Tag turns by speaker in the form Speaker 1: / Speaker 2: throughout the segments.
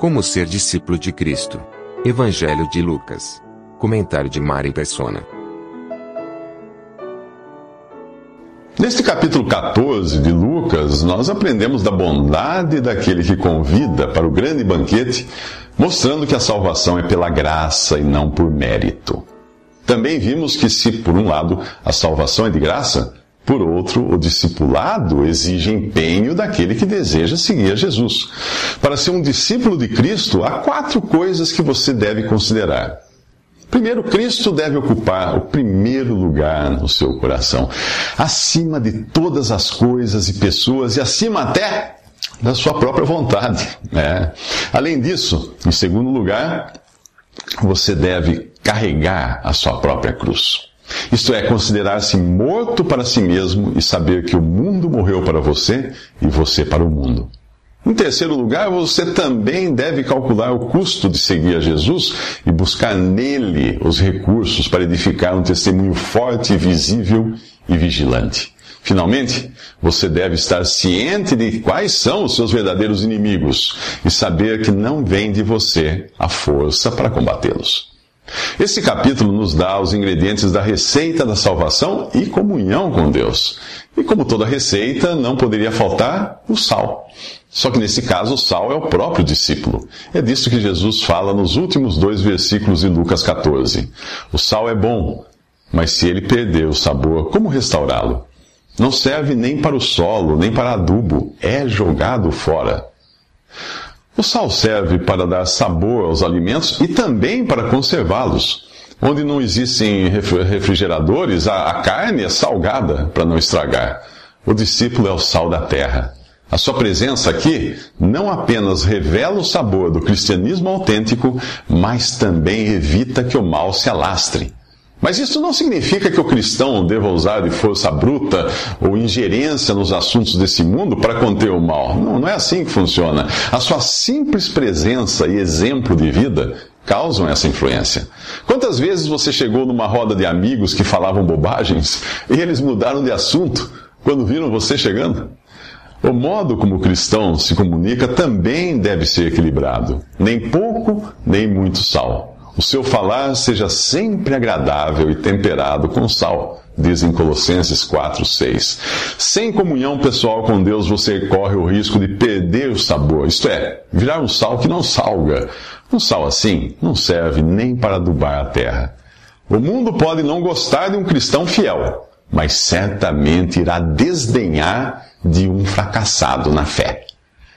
Speaker 1: Como ser discípulo de Cristo. Evangelho de Lucas. Comentário de Mari Persona.
Speaker 2: Neste capítulo 14 de Lucas, nós aprendemos da bondade daquele que convida para o grande banquete, mostrando que a salvação é pela graça e não por mérito. Também vimos que, se por um lado a salvação é de graça, por outro, o discipulado exige empenho daquele que deseja seguir a Jesus. Para ser um discípulo de Cristo, há quatro coisas que você deve considerar. Primeiro, Cristo deve ocupar o primeiro lugar no seu coração, acima de todas as coisas e pessoas e acima até da sua própria vontade. Né? Além disso, em segundo lugar, você deve carregar a sua própria cruz. Isto é, considerar-se morto para si mesmo e saber que o mundo morreu para você e você para o mundo. Em terceiro lugar, você também deve calcular o custo de seguir a Jesus e buscar nele os recursos para edificar um testemunho forte, visível e vigilante. Finalmente, você deve estar ciente de quais são os seus verdadeiros inimigos e saber que não vem de você a força para combatê-los. Esse capítulo nos dá os ingredientes da receita da salvação e comunhão com Deus. E como toda receita, não poderia faltar o sal. Só que nesse caso, o sal é o próprio discípulo. É disso que Jesus fala nos últimos dois versículos de Lucas 14. O sal é bom, mas se ele perder o sabor, como restaurá-lo? Não serve nem para o solo, nem para adubo, é jogado fora. O sal serve para dar sabor aos alimentos e também para conservá-los. Onde não existem refrigeradores, a carne é salgada para não estragar. O discípulo é o sal da terra. A sua presença aqui não apenas revela o sabor do cristianismo autêntico, mas também evita que o mal se alastre. Mas isso não significa que o cristão deva usar de força bruta ou ingerência nos assuntos desse mundo para conter o mal. Não, não é assim que funciona. A sua simples presença e exemplo de vida causam essa influência. Quantas vezes você chegou numa roda de amigos que falavam bobagens e eles mudaram de assunto quando viram você chegando? O modo como o cristão se comunica também deve ser equilibrado. Nem pouco, nem muito sal. O seu falar seja sempre agradável e temperado com sal, diz em Colossenses 4, 6. Sem comunhão pessoal com Deus, você corre o risco de perder o sabor, isto é, virar um sal que não salga. Um sal assim não serve nem para adubar a terra. O mundo pode não gostar de um cristão fiel, mas certamente irá desdenhar de um fracassado na fé.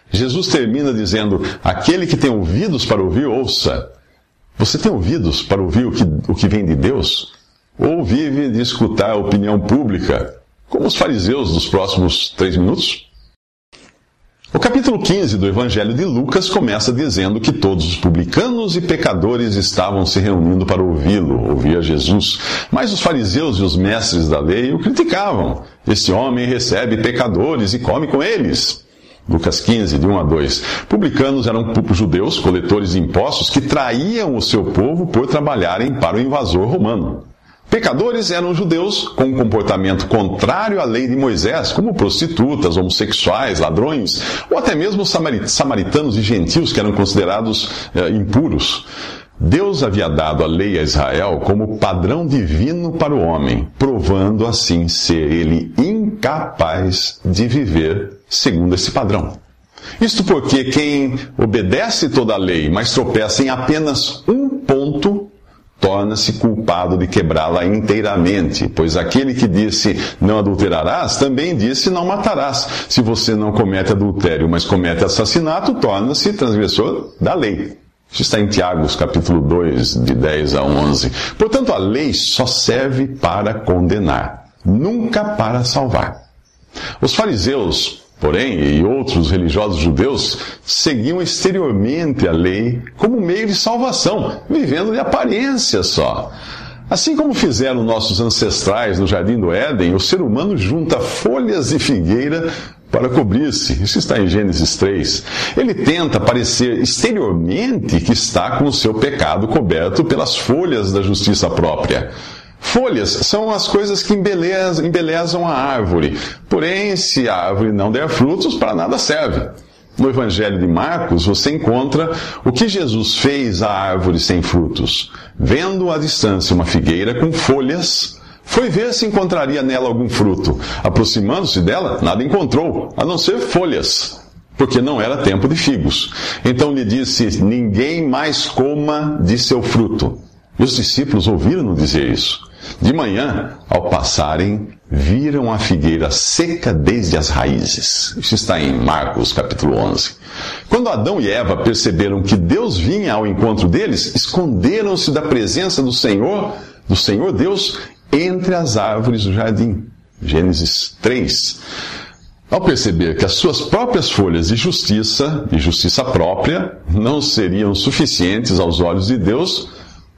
Speaker 2: Jesus termina dizendo: Aquele que tem ouvidos para ouvir, ouça. Você tem ouvidos para ouvir o que, o que vem de Deus? Ou vive de escutar a opinião pública, como os fariseus dos próximos três minutos? O capítulo 15 do Evangelho de Lucas começa dizendo que todos os publicanos e pecadores estavam se reunindo para ouvi-lo, ouvir a Jesus. Mas os fariseus e os mestres da lei o criticavam. Este homem recebe pecadores e come com eles. Lucas 15, de 1 a 2. Publicanos eram judeus, coletores de impostos, que traíam o seu povo por trabalharem para o invasor romano. Pecadores eram judeus com um comportamento contrário à lei de Moisés, como prostitutas, homossexuais, ladrões, ou até mesmo samaritanos e gentios que eram considerados eh, impuros. Deus havia dado a lei a Israel como padrão divino para o homem, provando assim ser ele incapaz de viver segundo esse padrão. Isto porque quem obedece toda a lei, mas tropeça em apenas um ponto, torna-se culpado de quebrá-la inteiramente, pois aquele que disse não adulterarás, também disse não matarás. Se você não comete adultério, mas comete assassinato, torna-se transgressor da lei. Isso está em Tiago, capítulo 2, de 10 a 11. Portanto, a lei só serve para condenar, nunca para salvar. Os fariseus porém, e outros religiosos judeus seguiam exteriormente a lei como meio de salvação, vivendo de aparência só. Assim como fizeram nossos ancestrais no jardim do Éden, o ser humano junta folhas de figueira para cobrir-se. Isso está em Gênesis 3. Ele tenta parecer exteriormente que está com o seu pecado coberto pelas folhas da justiça própria. Folhas são as coisas que embelezam, embelezam a árvore. Porém, se a árvore não der frutos, para nada serve. No Evangelho de Marcos, você encontra o que Jesus fez à árvore sem frutos. Vendo à distância uma figueira com folhas, foi ver se encontraria nela algum fruto. Aproximando-se dela, nada encontrou, a não ser folhas, porque não era tempo de figos. Então lhe disse: Ninguém mais coma de seu fruto. E os discípulos ouviram-no dizer isso. De manhã, ao passarem, viram a figueira seca desde as raízes. Isso está em Marcos capítulo 11. Quando Adão e Eva perceberam que Deus vinha ao encontro deles, esconderam-se da presença do Senhor, do Senhor Deus, entre as árvores do jardim. Gênesis 3. Ao perceber que as suas próprias folhas de justiça, de justiça própria, não seriam suficientes aos olhos de Deus,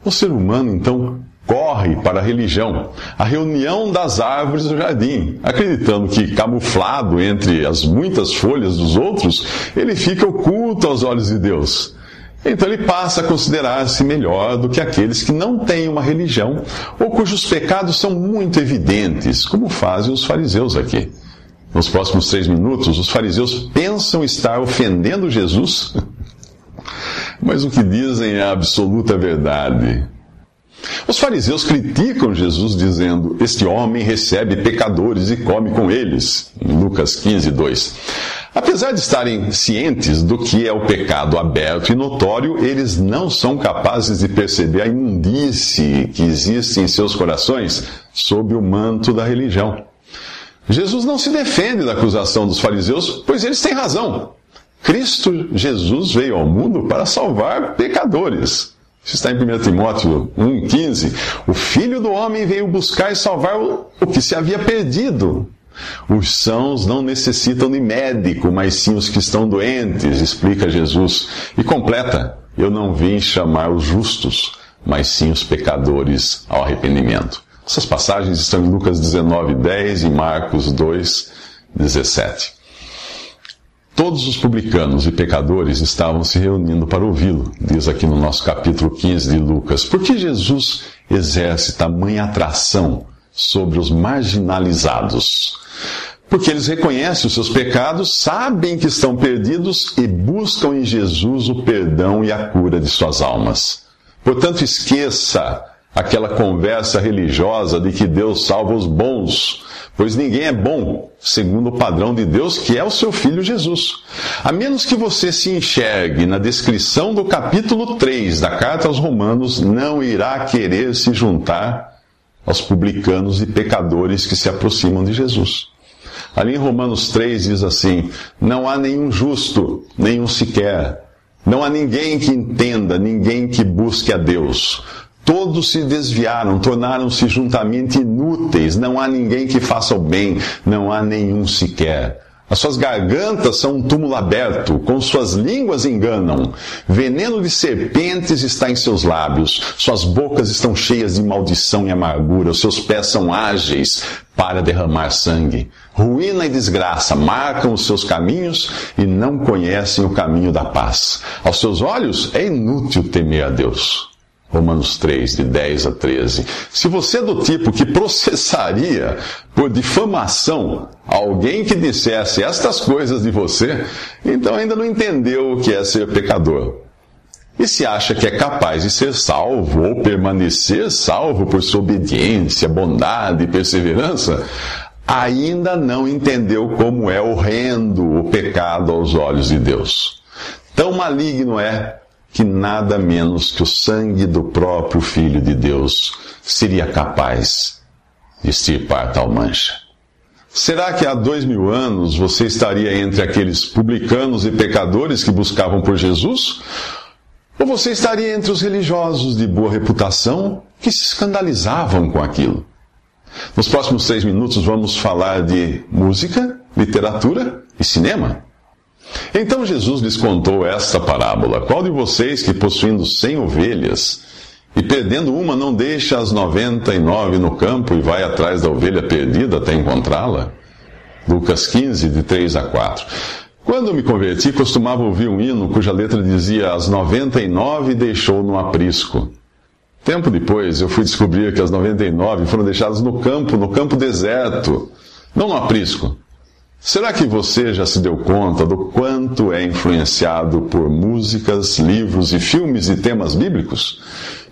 Speaker 2: o ser humano então corre para a religião, a reunião das árvores do jardim, acreditando que, camuflado entre as muitas folhas dos outros, ele fica oculto aos olhos de Deus. Então ele passa a considerar-se melhor do que aqueles que não têm uma religião ou cujos pecados são muito evidentes, como fazem os fariseus aqui. Nos próximos três minutos, os fariseus pensam estar ofendendo Jesus, mas o que dizem é a absoluta verdade. Os fariseus criticam Jesus dizendo: Este homem recebe pecadores e come com eles. Lucas 15, 2. Apesar de estarem cientes do que é o pecado aberto e notório, eles não são capazes de perceber a imundície que existe em seus corações sob o manto da religião. Jesus não se defende da acusação dos fariseus, pois eles têm razão. Cristo Jesus veio ao mundo para salvar pecadores. Isso está em 1 Timóteo 1,15. O Filho do Homem veio buscar e salvar o que se havia perdido. Os sãos não necessitam de médico, mas sim os que estão doentes, explica Jesus. E completa: Eu não vim chamar os justos, mas sim os pecadores ao arrependimento. Essas passagens estão em Lucas 19, 10 e Marcos 2, 17. Todos os publicanos e pecadores estavam se reunindo para ouvi-lo, diz aqui no nosso capítulo 15 de Lucas. Por que Jesus exerce tamanha atração sobre os marginalizados? Porque eles reconhecem os seus pecados, sabem que estão perdidos e buscam em Jesus o perdão e a cura de suas almas. Portanto, esqueça aquela conversa religiosa de que Deus salva os bons pois ninguém é bom segundo o padrão de Deus, que é o seu filho Jesus. A menos que você se enxergue na descrição do capítulo 3 da carta aos Romanos, não irá querer se juntar aos publicanos e pecadores que se aproximam de Jesus. Ali em Romanos 3 diz assim: Não há nenhum justo, nenhum sequer. Não há ninguém que entenda, ninguém que busque a Deus. Todos se desviaram, tornaram-se juntamente inúteis, não há ninguém que faça o bem, não há nenhum sequer. As suas gargantas são um túmulo aberto, com suas línguas enganam. Veneno de serpentes está em seus lábios, suas bocas estão cheias de maldição e amargura, os seus pés são ágeis para derramar sangue. Ruína e desgraça marcam os seus caminhos e não conhecem o caminho da paz. Aos seus olhos é inútil temer a Deus. Romanos 3, de 10 a 13. Se você é do tipo que processaria por difamação alguém que dissesse estas coisas de você, então ainda não entendeu o que é ser pecador. E se acha que é capaz de ser salvo ou permanecer salvo por sua obediência, bondade e perseverança, ainda não entendeu como é horrendo o pecado aos olhos de Deus. Tão maligno é que nada menos que o sangue do próprio Filho de Deus seria capaz de extirpar tal mancha. Será que há dois mil anos você estaria entre aqueles publicanos e pecadores que buscavam por Jesus? Ou você estaria entre os religiosos de boa reputação que se escandalizavam com aquilo? Nos próximos seis minutos vamos falar de música, literatura e cinema? Então Jesus lhes contou esta parábola: Qual de vocês que possuindo cem ovelhas e perdendo uma não deixa as noventa e nove no campo e vai atrás da ovelha perdida até encontrá-la? Lucas 15, de 3 a 4. Quando me converti, costumava ouvir um hino cuja letra dizia: As noventa e nove deixou no aprisco. Tempo depois, eu fui descobrir que as 99 foram deixadas no campo, no campo deserto, não no aprisco. Será que você já se deu conta do quanto é influenciado por músicas, livros e filmes e temas bíblicos?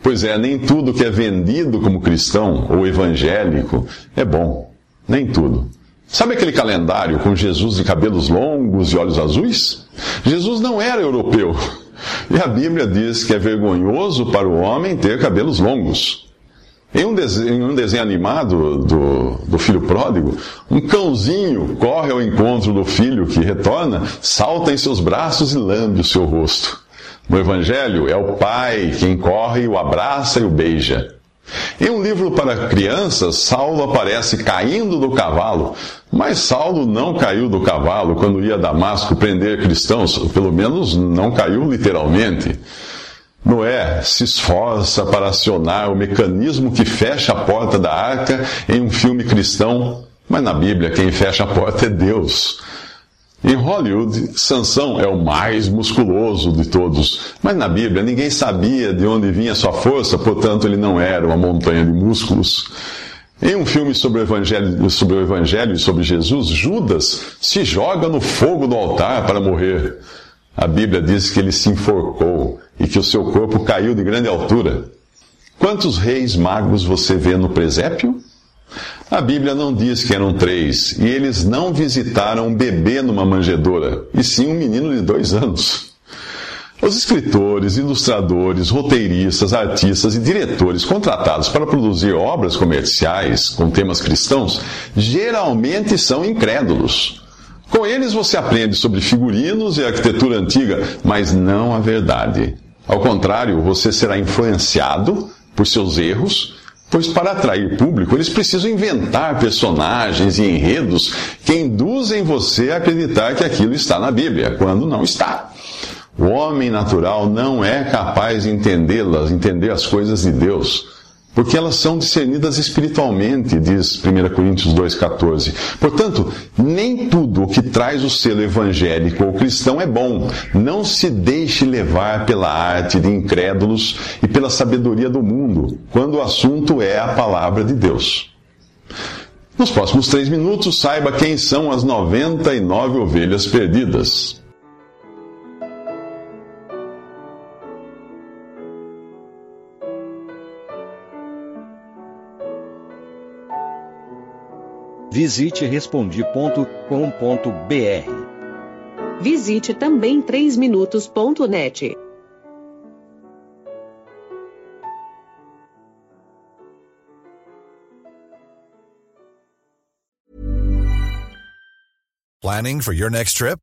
Speaker 2: Pois é, nem tudo que é vendido como cristão ou evangélico é bom. Nem tudo. Sabe aquele calendário com Jesus de cabelos longos e olhos azuis? Jesus não era europeu. E a Bíblia diz que é vergonhoso para o homem ter cabelos longos. Em um desenho, em um desenho animado do, do filho pródigo, um cãozinho corre ao encontro do filho que retorna, salta em seus braços e lambe o seu rosto. No Evangelho, é o pai quem corre, o abraça e o beija. Em um livro para crianças, Saulo aparece caindo do cavalo, mas Saulo não caiu do cavalo quando ia a Damasco prender cristãos, pelo menos não caiu literalmente. Noé se esforça para acionar o mecanismo que fecha a porta da arca em um filme cristão, mas na Bíblia quem fecha a porta é Deus. Em Hollywood, Sansão é o mais musculoso de todos, mas na Bíblia ninguém sabia de onde vinha sua força, portanto ele não era uma montanha de músculos. Em um filme sobre o, evangelho, sobre o Evangelho e sobre Jesus, Judas se joga no fogo do altar para morrer. A Bíblia diz que ele se enforcou e que o seu corpo caiu de grande altura. Quantos reis magos você vê no presépio? A Bíblia não diz que eram três, e eles não visitaram um bebê numa manjedoura, e sim um menino de dois anos. Os escritores, ilustradores, roteiristas, artistas e diretores contratados para produzir obras comerciais com temas cristãos geralmente são incrédulos. Com eles você aprende sobre figurinos e arquitetura antiga, mas não a verdade. Ao contrário, você será influenciado por seus erros Pois para atrair público, eles precisam inventar personagens e enredos que induzem você a acreditar que aquilo está na Bíblia, quando não está. O homem natural não é capaz de entendê-las, entender as coisas de Deus porque elas são discernidas espiritualmente, diz 1 Coríntios 2,14. Portanto, nem tudo o que traz o selo evangélico ou cristão é bom. Não se deixe levar pela arte de incrédulos e pela sabedoria do mundo, quando o assunto é a palavra de Deus. Nos próximos três minutos, saiba quem são as 99 ovelhas perdidas.
Speaker 3: Visite respondi.com.br.
Speaker 4: Visite também 3minutos.net.
Speaker 5: Planning for your next trip?